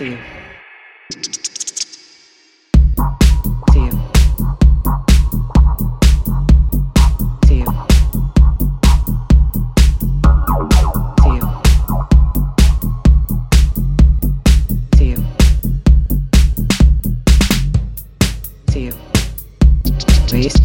See you. Please.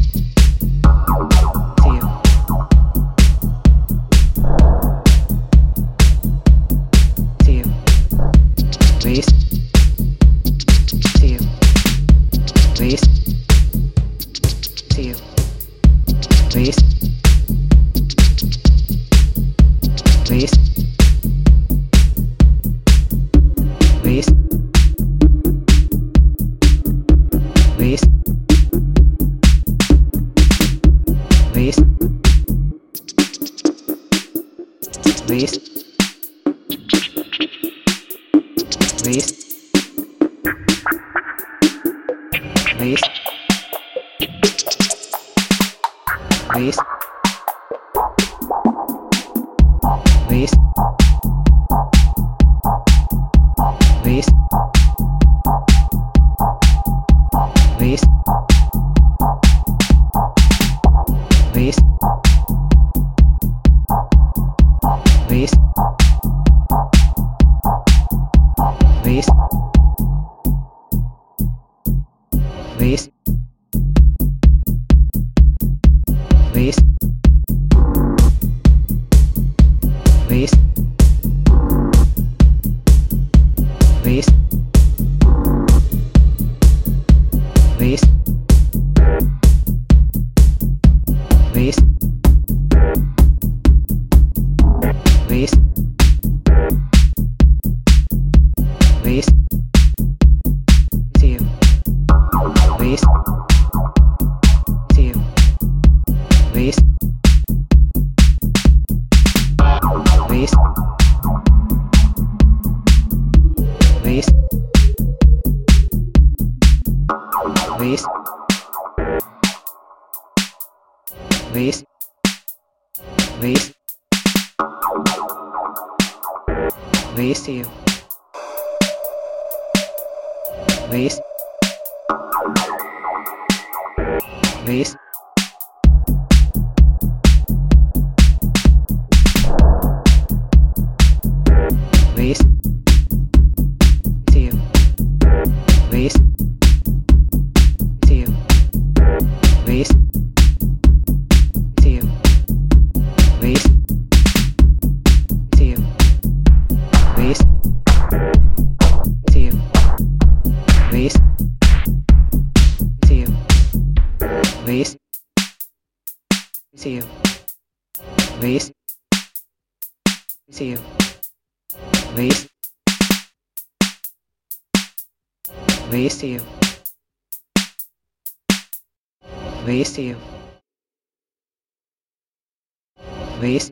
Beast. Beast. Beast. Beast. Beast. Beast. Luis. See you. Luis. See you. Luis. Luis. Luis. Luis. Luis. Luis. Luis, see you. This. This. This. Two. This. Two. This. Two. This. This. See you. This. See you. This. This you. This you. This.